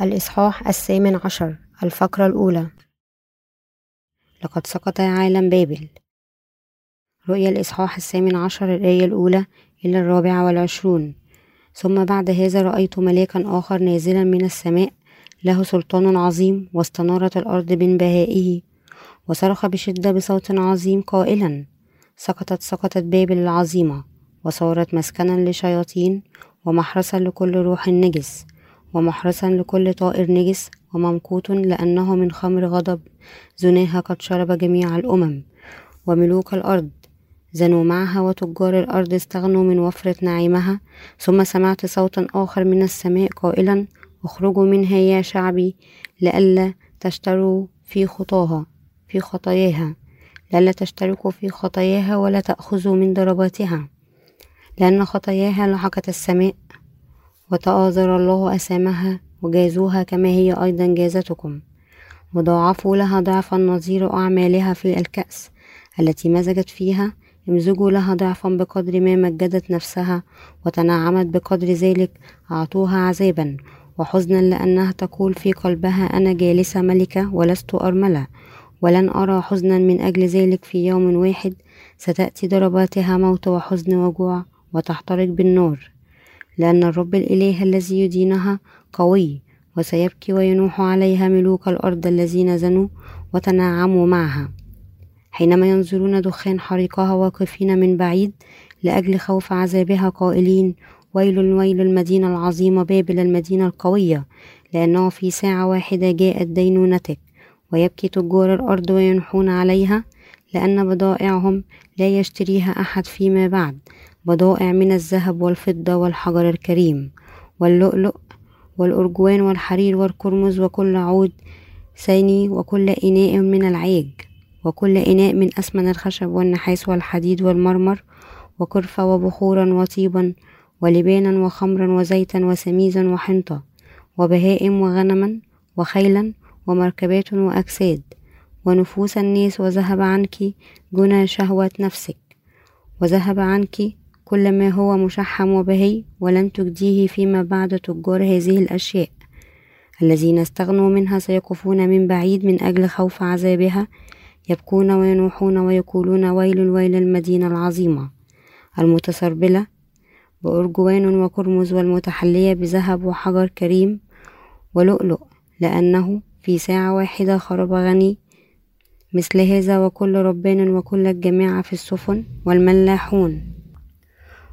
الإصحاح الثامن عشر الفقرة الأولى. لقد سقط عالم بابل. رؤيا الإصحاح الثامن عشر الآية الأولى إلى الرابعة والعشرون. ثم بعد هذا رأيت ملاكا آخر نازلا من السماء له سلطان عظيم واستنارت الأرض من بهائه وصرخ بشدة بصوت عظيم قائلا سقطت سقطت بابل العظيمة. وصارت مسكنا لشياطين ومحرسا لكل روح نجس ومحرسا لكل طائر نجس وممقوت لأنه من خمر غضب. زناها قد شرب جميع الأمم وملوك الأرض. زنوا معها وتجار الأرض استغنوا من وفرة نعيمها. ثم سمعت صوتا آخر من السماء قائلا اخرجوا منها يا شعبي لئلا تشتروا في خطاها في خطاياها. لئلا تشتركوا في خطاياها ولا تأخذوا من ضرباتها. لأن خطاياها لحقت السماء وتآزر الله أسامها وجازوها كما هي أيضا جازتكم. وضاعفوا لها ضعفا نظير أعمالها في الكأس التي مزجت فيها. امزجوا لها ضعفا بقدر ما مجدت نفسها وتنعمت بقدر ذلك. أعطوها عذابا وحزنا لأنها تقول في قلبها أنا جالسة ملكة ولست أرملة. ولن أرى حزنا من أجل ذلك في يوم واحد. ستأتي ضرباتها موت وحزن وجوع وتحترق بالنار لأن الرب الإله الذي يدينها قوي وسيبكي وينوح عليها ملوك الأرض الذين زنوا وتنعموا معها. حينما ينظرون دخان حريقها واقفين من بعيد لأجل خوف عذابها قائلين ويل ويل المدينة العظيمة بابل المدينة القوية لأنه في ساعة واحدة جاءت دينونتك ويبكي تجار الأرض وينحون عليها لأن بضائعهم لا يشتريها أحد فيما بعد بضائع من الذهب والفضة والحجر الكريم واللؤلؤ والأرجوان والحرير والقرمز وكل عود ثاني وكل إناء من العاج وكل إناء من أسمن الخشب والنحاس والحديد والمرمر وكرفة وبخورا وطيبا ولبانا وخمرا وزيتا وسميزا وحنطة وبهائم وغنما وخيلا ومركبات وأجساد ونفوس الناس وذهب عنك جنى شهوة نفسك وذهب عنك كل ما هو مشحم وبهي ولن تجديه فيما بعد تجار هذه الأشياء. الذين استغنوا منها سيقفون من بعيد من أجل خوف عذابها يبكون وينوحون ويقولون ويل ويل المدينة العظيمة. المتسربلة بأرجوان وكرمز والمتحلية بذهب وحجر كريم ولؤلؤ لأنه في ساعة واحدة خرب غني مثل هذا وكل ربان وكل الجماعة في السفن والملاحون.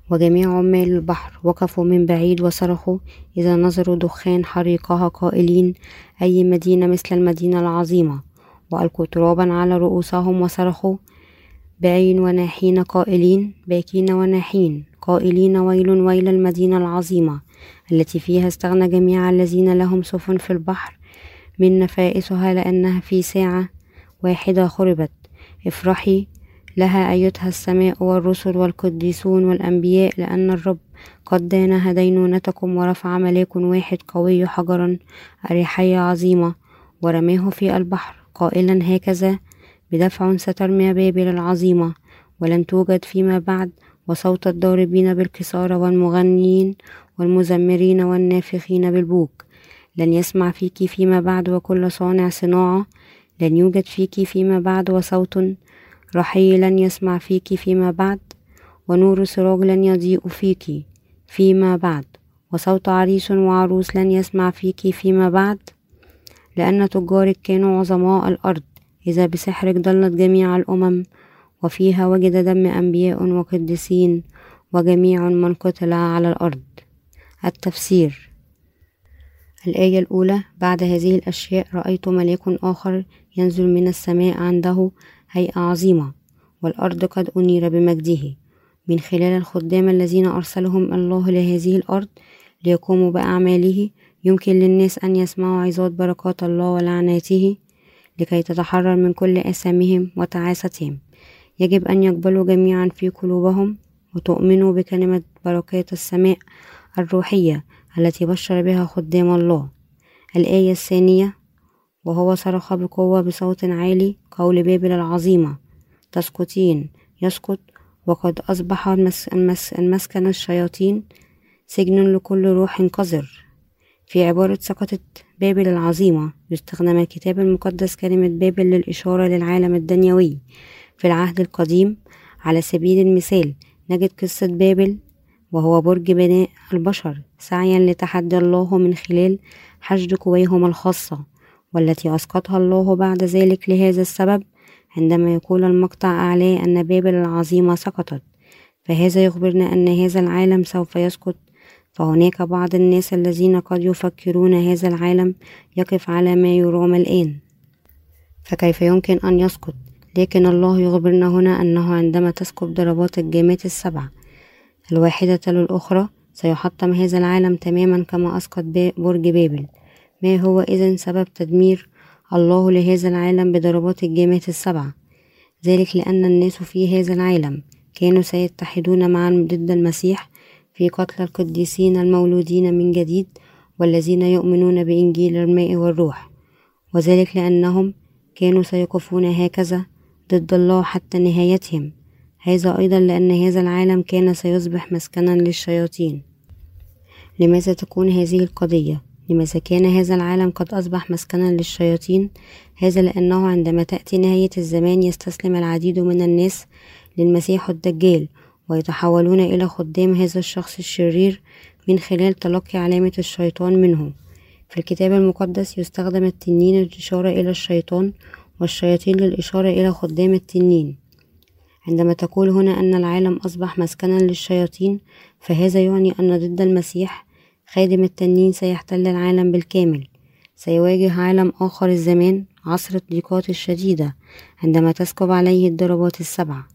وجميع عمال البحر وقفوا من بعيد وصرخوا إذا نظروا دخان حريقها قائلين أي مدينة مثل المدينة العظيمة؟ وألقوا ترابا على رؤوسهم وصرخوا بعين وناحين قائلين باكين وناحين قائلين ويل ويل المدينة العظيمة التي فيها استغنى جميع الذين لهم سفن في البحر من نفائسها لأنها في ساعة واحدة خربت. افرحي لها أيتها السماء والرسل والقديسون والأنبياء لأن الرب قد دانها دينونتكم ورفع ملاك واحد قوي حجرا أريحية عظيمة ورماه في البحر. قائلا هكذا بدفع سترمي بابل العظيمة ولن توجد فيما بعد وصوت الضاربين بالكسارة والمغنيين والمزمرين والنافخين بالبوك. لن يسمع فيك فيما بعد وكل صانع صناعة لن يوجد فيك فيما بعد وصوت رحي لن يسمع فيك فيما بعد ونور سراج لن يضيء فيك فيما بعد وصوت عريس وعروس لن يسمع فيك فيما بعد. لأن تجارك كانوا عظماء الأرض إذا بسحرك ضلت جميع الأمم وفيها وجد دم أنبياء وقديسين وجميع من قتل على الأرض. التفسير الآية الأولى بعد هذه الأشياء رأيت ملاك آخر ينزل من السماء عنده هيئة عظيمة والأرض قد أنير بمجده. من خلال الخدام الذين أرسلهم الله لهذه الأرض ليقوموا بأعماله يمكن للناس أن يسمعوا عظات بركات الله ولعناته لكي تتحرر من كل آثامهم وتعاستهم. يجب أن يقبلوا جميعا في قلوبهم وتؤمنوا بكلمة بركات السماء الروحية التي بشر بها خدام الله. الآية الثانية وهو صرخ بقوة بصوت عالي قول بابل العظيمة تسقطين. يسقط وقد أصبح المس المس المسكن الشياطين سجن لكل روح قذر. في عبارة سقطت بابل العظيمة يستخدم الكتاب المقدس كلمة بابل للإشارة للعالم الدنيوي. في العهد القديم على سبيل المثال نجد قصة بابل وهو برج بناء البشر سعيا لتحدي الله من خلال حشد قويهم الخاصة. والتي أسقطها الله بعد ذلك لهذا السبب عندما يقول المقطع أعلاه أن بابل العظيمة سقطت فهذا يخبرنا أن هذا العالم سوف يسقط. فهناك بعض الناس الذين قد يفكرون هذا العالم يقف على ما يرام الآن. فكيف يمكن أن يسقط؟ لكن الله يخبرنا هنا أنه عندما تسقط ضربات الجامات السبع الواحدة للأخرى سيحطم هذا العالم تماما كما أسقط برج بابل. ما هو إذن سبب تدمير الله لهذا العالم بضربات الجامات السبعة؟ ذلك لأن الناس في هذا العالم كانوا سيتحدون معا ضد المسيح في قتل القديسين المولودين من جديد والذين يؤمنون بإنجيل الماء والروح وذلك لأنهم كانوا سيقفون هكذا ضد الله حتى نهايتهم. هذا أيضا لأن هذا العالم كان سيصبح مسكنا للشياطين. لماذا تكون هذه القضية؟ لماذا كان هذا العالم قد أصبح مسكنا للشياطين؟ هذا لأنه عندما تأتي نهاية الزمان يستسلم العديد من الناس للمسيح الدجال ويتحولون إلى خدام هذا الشخص الشرير من خلال تلقي علامة الشيطان منه في الكتاب المقدس يستخدم التنين للإشارة إلى الشيطان والشياطين للإشارة إلى خدام التنين عندما تقول هنا أن العالم أصبح مسكنا للشياطين فهذا يعني أن ضد المسيح خادم التنين سيحتل العالم بالكامل. سيواجه عالم آخر الزمان عصر الضيقات الشديدة عندما تسكب عليه الضربات السبعة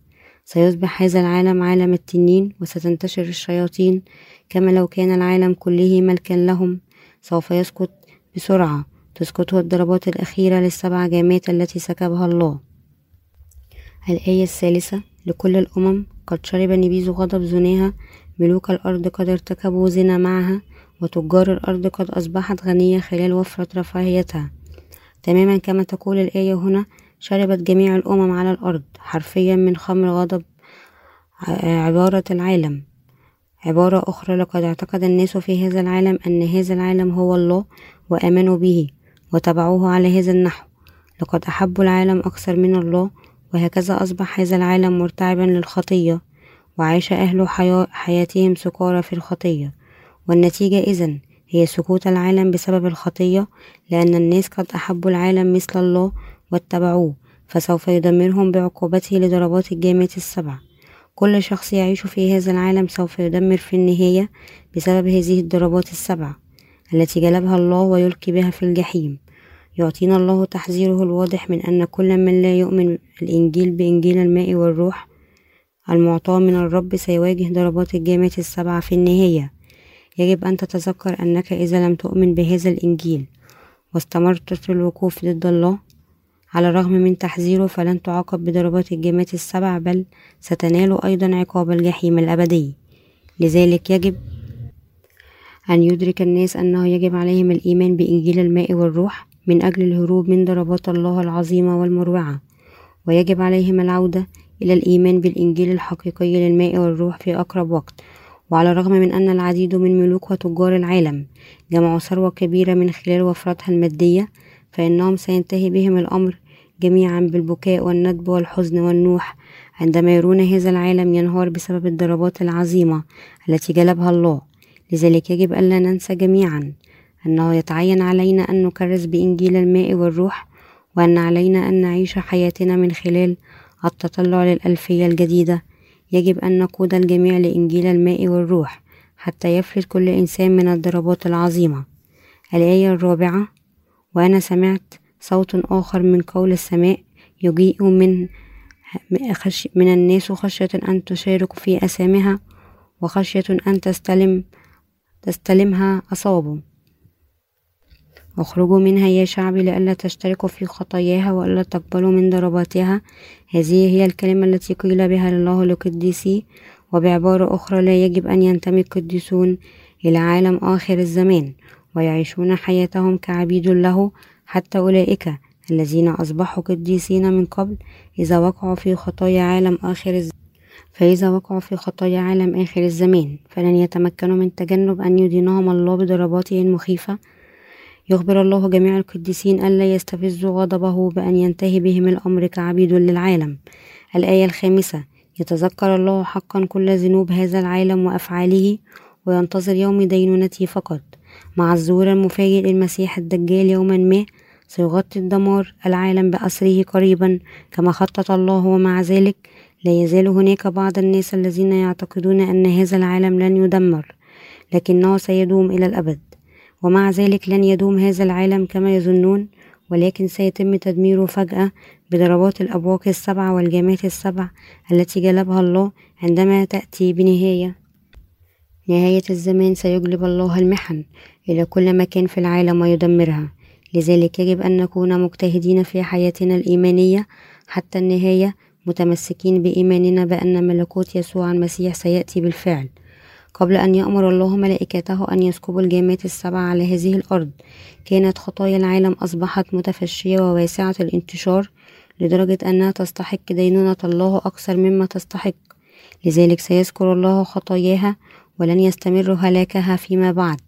سيصبح هذا العالم عالم التنين وستنتشر الشياطين كما لو كان العالم كله ملكا لهم. سوف يسقط بسرعة تسقطه الضربات الأخيرة للسبع جامات التي سكبها الله. الآية الثالثة لكل الأمم قد شرب نبيذ غضب زناها ملوك الأرض قد ارتكبوا زنا معها وتجار الأرض قد أصبحت غنية خلال وفرة رفاهيتها. تماما كما تقول الآية هنا شربت جميع الأمم على الأرض حرفيا من خمر غضب عبارة العالم. عبارة أخرى لقد اعتقد الناس في هذا العالم أن هذا العالم هو الله وآمنوا به وتبعوه على هذا النحو. لقد أحبوا العالم أكثر من الله وهكذا أصبح هذا العالم مرتعبا للخطية وعاش أهل حياتهم سكارى في الخطية. والنتيجة إذن هي سكوت العالم بسبب الخطية لأن الناس قد أحبوا العالم مثل الله واتبعوه فسوف يدمرهم بعقوبته لضربات الجامات السبع. كل شخص يعيش في هذا العالم سوف يدمر في النهاية بسبب هذه الضربات السبع التي جلبها الله ويلقي بها في الجحيم. يعطينا الله تحذيره الواضح من أن كل من لا يؤمن الإنجيل بإنجيل الماء والروح المعطاة من الرب سيواجه ضربات الجامات السبعة في النهاية. يجب أن تتذكر أنك إذا لم تؤمن بهذا الإنجيل واستمرت في الوقوف ضد الله على الرغم من تحذيره فلن تعاقب بضربات الجامات السبع بل ستنال أيضا عقاب الجحيم الأبدي. لذلك يجب أن يدرك الناس أنه يجب عليهم الإيمان بإنجيل الماء والروح من أجل الهروب من ضربات الله العظيمة والمروعة. ويجب عليهم العودة إلى الإيمان بالإنجيل الحقيقي للماء والروح في أقرب وقت. وعلى الرغم من أن العديد من ملوك وتجار العالم جمعوا ثروة كبيرة من خلال وفرتها المادية فإنهم سينتهي بهم الأمر جميعا بالبكاء والندب والحزن والنوح. عندما يرون هذا العالم ينهار بسبب الضربات العظيمة التي جلبها الله لذلك يجب ألا ننسى جميعا أنه يتعين علينا أن نكرس بإنجيل الماء والروح وأن علينا أن نعيش حياتنا من خلال التطلع للألفية الجديدة. يجب أن نقود الجميع لإنجيل الماء والروح حتى يفلت كل إنسان من الضربات العظيمة. الآية الرابعة وأنا سمعت صوت آخر من قول السماء يجيء من من الناس خشية أن تشارك في أسامها وخشية أن تستلم تستلمها أصابه اخرجوا منها يا شعبي لئلا تشتركوا في خطاياها وألا تقبلوا من ضرباتها. هذه هي الكلمة التي قيل بها لله لقديسي وبعبارة أخرى لا يجب أن ينتمي القديسون إلى عالم آخر الزمان ويعيشون حياتهم كعبيد له حتى أولئك الذين أصبحوا قديسين من قبل إذا وقعوا في خطايا عالم آخر الزمان فإذا وقعوا في خطايا عالم آخر الزمان. فلن يتمكنوا من تجنب أن يدينهم الله بضرباته المخيفة يخبر الله جميع القديسين ألا يستفزوا غضبه بأن ينتهي بهم الأمر كعبيد للعالم. الآية الخامسة يتذكر الله حقا كل ذنوب هذا العالم وأفعاله وينتظر يوم دينونته فقط. مع الظهور المفاجئ للمسيح الدجال يوما ما سيغطي الدمار العالم بأسره قريبا. كما خطط الله ومع ذلك لا يزال هناك بعض الناس الذين يعتقدون أن هذا العالم لن يدمر لكنه سيدوم إلى الأبد. ومع ذلك لن يدوم هذا العالم كما يظنون ولكن سيتم تدميره فجأة بضربات الأبواق السبعة والجامات السبع التي جلبها الله عندما تأتي بنهاية. نهاية الزمان سيجلب الله المحن إلى كل مكان في العالم ويدمرها. لذلك يجب أن نكون مجتهدين في حياتنا الإيمانية حتى النهاية متمسكين بإيماننا بأن ملكوت يسوع المسيح سيأتي بالفعل. قبل أن يأمر الله ملائكته أن يسكبوا الجامات السبع على هذه الأرض. كانت خطايا العالم أصبحت متفشية وواسعة الانتشار لدرجة أنها تستحق دينونة الله أكثر مما تستحق. لذلك سيذكر الله خطاياها ولن يستمر هلاكها فيما بعد.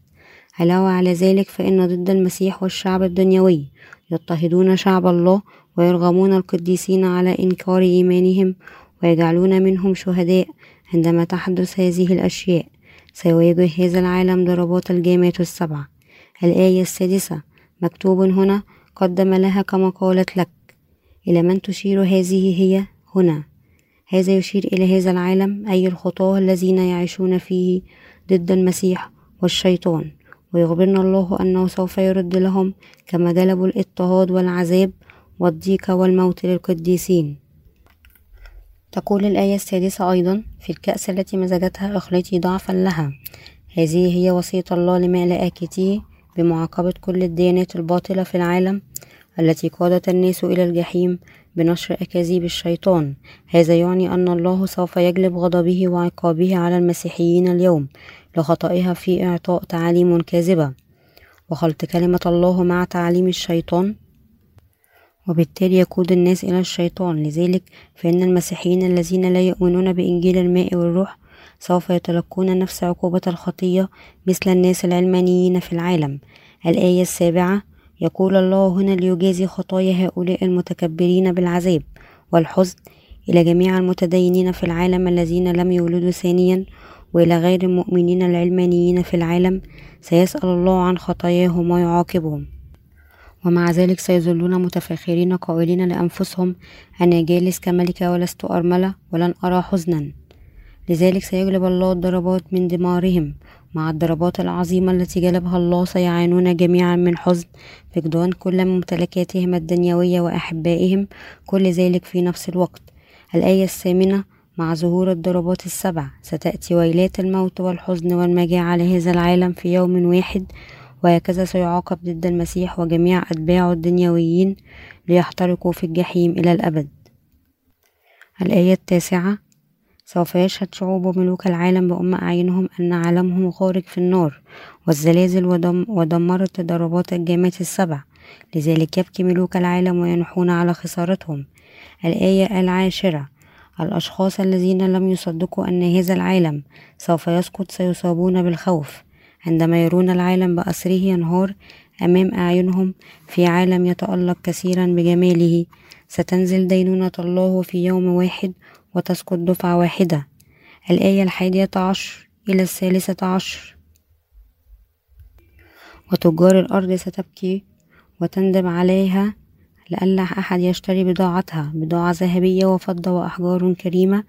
علاوة على ذلك فإن ضد المسيح والشعب الدنيوي يضطهدون شعب الله ويرغمون القديسين على إنكار إيمانهم ويجعلون منهم شهداء عندما تحدث هذه الأشياء. سيواجه هذا العالم ضربات الجامات السبع الآية السادسة مكتوب هنا قدم لها كما قالت لك. إلى من تشير هذه هي؟ هنا. هذا يشير إلى هذا العالم أي الخطاة الذين يعيشون فيه ضد المسيح والشيطان. ويخبرنا الله أنه سوف يرد لهم كما جلبوا الاضطهاد والعذاب والضيق والموت للقديسين. تقول الآية السادسة أيضا في الكأس التي مزجتها أخلتي ضعفا لها. هذه هي وصية الله لملائكته بمعاقبة كل الديانات الباطلة في العالم التي قادت الناس إلى الجحيم بنشر أكاذيب الشيطان. هذا يعني أن الله سوف يجلب غضبه وعقابه على المسيحيين اليوم لخطئها في إعطاء تعاليم كاذبة. وخلط كلمة الله مع تعليم الشيطان وبالتالي يقود الناس إلى الشيطان. لذلك فإن المسيحيين الذين لا يؤمنون بإنجيل الماء والروح سوف يتلقون نفس عقوبة الخطية مثل الناس العلمانيين في العالم. الآية السابعة يقول الله هنا ليجازي خطايا هؤلاء المتكبرين بالعذاب والحزن إلى جميع المتدينين في العالم الذين لم يولدوا ثانيا وإلى غير المؤمنين العلمانيين في العالم. سيسأل الله عن خطاياهم ويعاقبهم. ومع ذلك سيظلون متفاخرين قائلين لأنفسهم أنا جالس كملكة ولست أرملة ولن أرى حزنا. لذلك سيجلب الله الضربات من دمارهم. مع الضربات العظيمة التي جلبها الله سيعانون جميعا من حزن فقدان كل ممتلكاتهم الدنيوية وأحبائهم كل ذلك في نفس الوقت. الآية الثامنة مع ظهور الضربات السبع ستأتي ويلات الموت والحزن والمجاعة على هذا العالم في يوم واحد. وهكذا سيعاقب ضد المسيح وجميع أتباعه الدنيويين ليحترقوا في الجحيم إلى الأبد. الآية التاسعة سوف يشهد شعوب وملوك العالم بأم أعينهم أن عالمهم غارق في النار والزلازل ودم ودمرت ضربات الجامات السبع. لذلك يبكي ملوك العالم وينحون على خسارتهم. الآية العاشرة الأشخاص الذين لم يصدقوا أن هذا العالم سوف يسقط سيصابون بالخوف. عندما يرون العالم بأسره ينهار أمام أعينهم في عالم يتألق كثيرا بجماله. ستنزل دينونة الله في يوم واحد وتسقط دفعة واحدة. الآية الحادية عشر إلى الثالثة عشر. وتجار الأرض ستبكي وتندب عليها لئلا أحد يشتري بضاعتها. بضاعة ذهبية وفضة وأحجار كريمة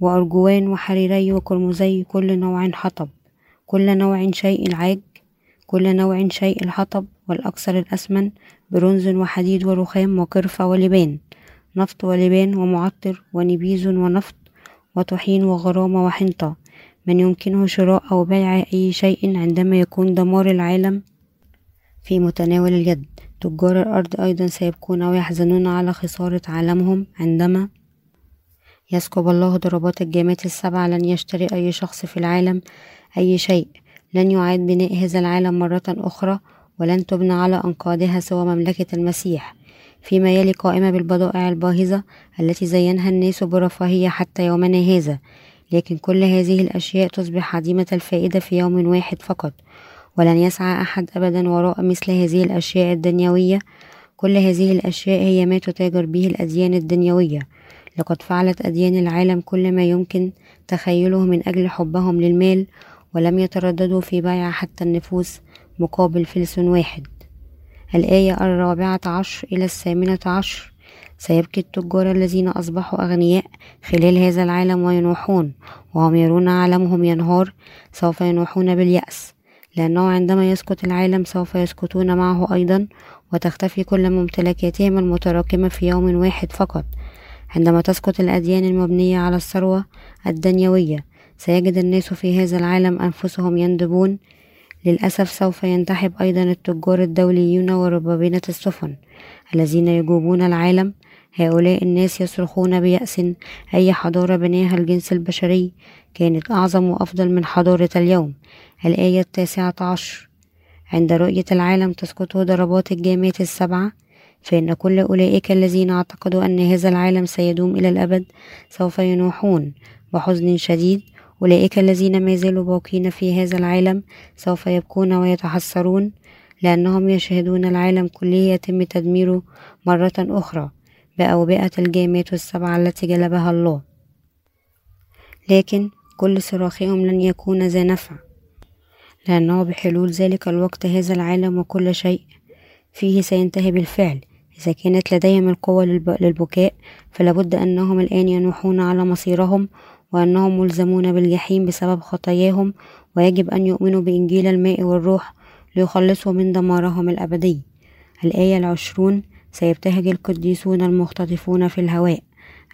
وأرجوان وحريري وقرمزي كل نوع حطب. كل نوع شيء العاج كل نوع شيء الحطب والأكثر الأثمن برونز وحديد ورخام وقرفة ولبان نفط ولبان ومعطر ونبيذ ونفط وطحين وغرامة وحنطة. من يمكنه شراء أو بيع أي شيء عندما يكون دمار العالم في متناول اليد. تجار الأرض أيضا سيبكون ويحزنون على خسارة عالمهم عندما يسكب الله ضربات الجامات السبع. لن يشتري أي شخص في العالم أي شيء. لن يعاد بناء هذا العالم مرة أخرى ولن تبنى على أنقاضها سوى مملكة المسيح. فيما يلي قائمة بالبضائع الباهظة التي زينها الناس برفاهية حتى يومنا هذا. لكن كل هذه الأشياء تصبح عديمة الفائدة في يوم واحد فقط. ولن يسعى أحد أبدا وراء مثل هذه الأشياء الدنيوية. كل هذه الأشياء هي ما تتاجر به الأديان الدنيوية. لقد فعلت أديان العالم كل ما يمكن تخيله من أجل حبهم للمال ولم يترددوا في بيع حتى النفوس مقابل فلس واحد. الآية الرابعة عشر إلى الثامنة عشر سيبكي التجار الذين أصبحوا أغنياء خلال هذا العالم وينوحون وهم يرون عالمهم ينهار سوف ينوحون باليأس. لأنه عندما يسقط العالم سوف يسقطون معه أيضا وتختفي كل ممتلكاتهم المتراكمة في يوم واحد فقط. عندما تسقط الأديان المبنية على الثروة الدنيوية سيجد الناس في هذا العالم أنفسهم يندبون. للأسف سوف ينتحب أيضا التجار الدوليون وربابنة السفن الذين يجوبون العالم. هؤلاء الناس يصرخون بيأس. أي حضارة بناها الجنس البشري كانت أعظم وأفضل من حضارة اليوم؟ الآية التاسعة عشر. عند رؤية العالم تسقط ضربات الجامات السبعة فإن كل أولئك الذين اعتقدوا أن هذا العالم سيدوم إلى الأبد سوف ينوحون بحزن شديد. أولئك الذين ما زالوا باقين في هذا العالم سوف يبكون ويتحسرون لأنهم يشهدون العالم كله يتم تدميره مرة أخرى بأوبئة الجامات السبعة التي جلبها الله. لكن كل صراخهم لن يكون ذا نفع لأنه بحلول ذلك الوقت هذا العالم وكل شيء. فيه سينتهي بالفعل. إذا كانت لديهم القوة للبكاء فلابد أنهم الآن ينوحون على مصيرهم وأنهم ملزمون بالجحيم بسبب خطاياهم ويجب أن يؤمنوا بإنجيل الماء والروح ليخلصوا من دمارهم الأبدي. الآية العشرون سيبتهج القديسون المختطفون في الهواء.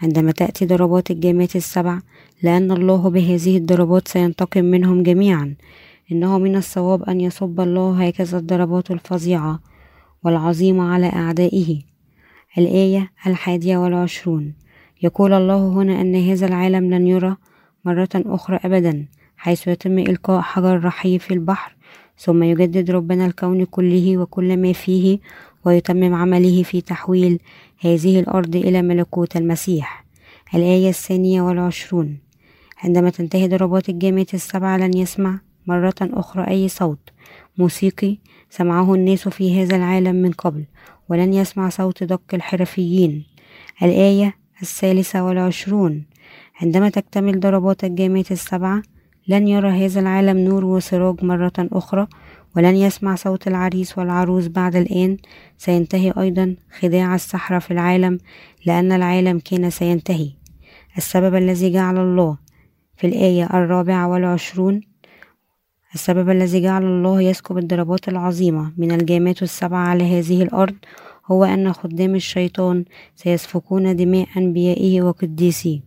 عندما تأتي ضربات الجامات السبع لأن الله بهذه الضربات سينتقم منهم جميعا. إنه من الصواب أن يصب الله هكذا الضربات الفظيعة والعظيمة على أعدائه. الآية الحادية والعشرون يقول الله هنا أن هذا العالم لن يرى مرة أخرى أبدا حيث يتم إلقاء حجر رحيف في البحر ثم يجدد ربنا الكون كله وكل ما فيه ويتمم عمله في تحويل هذه الأرض إلى ملكوت المسيح. الآية الثانية والعشرون. عندما تنتهي ضربات الجامعة السبعة لن يسمع مرة أخرى أي صوت. موسيقي سمعه الناس في هذا العالم من قبل ولن يسمع صوت دق الحرفيين. الآية الثالثة والعشرون. عندما تكتمل ضربات الجامعة السبعة لن يرى هذا العالم نور وسراج مرة أخرى ولن يسمع صوت العريس والعروس بعد الآن. سينتهي أيضا خداع السحرة في العالم لأن العالم كان سينتهي. السبب الذي جعل الله في الآية الرابعة والعشرون السبب الذي جعل الله يسكب الضربات العظيمة من الجامات السبعة على هذه الأرض هو أن خدام الشيطان سيسفكون دماء أنبيائه وقديسيه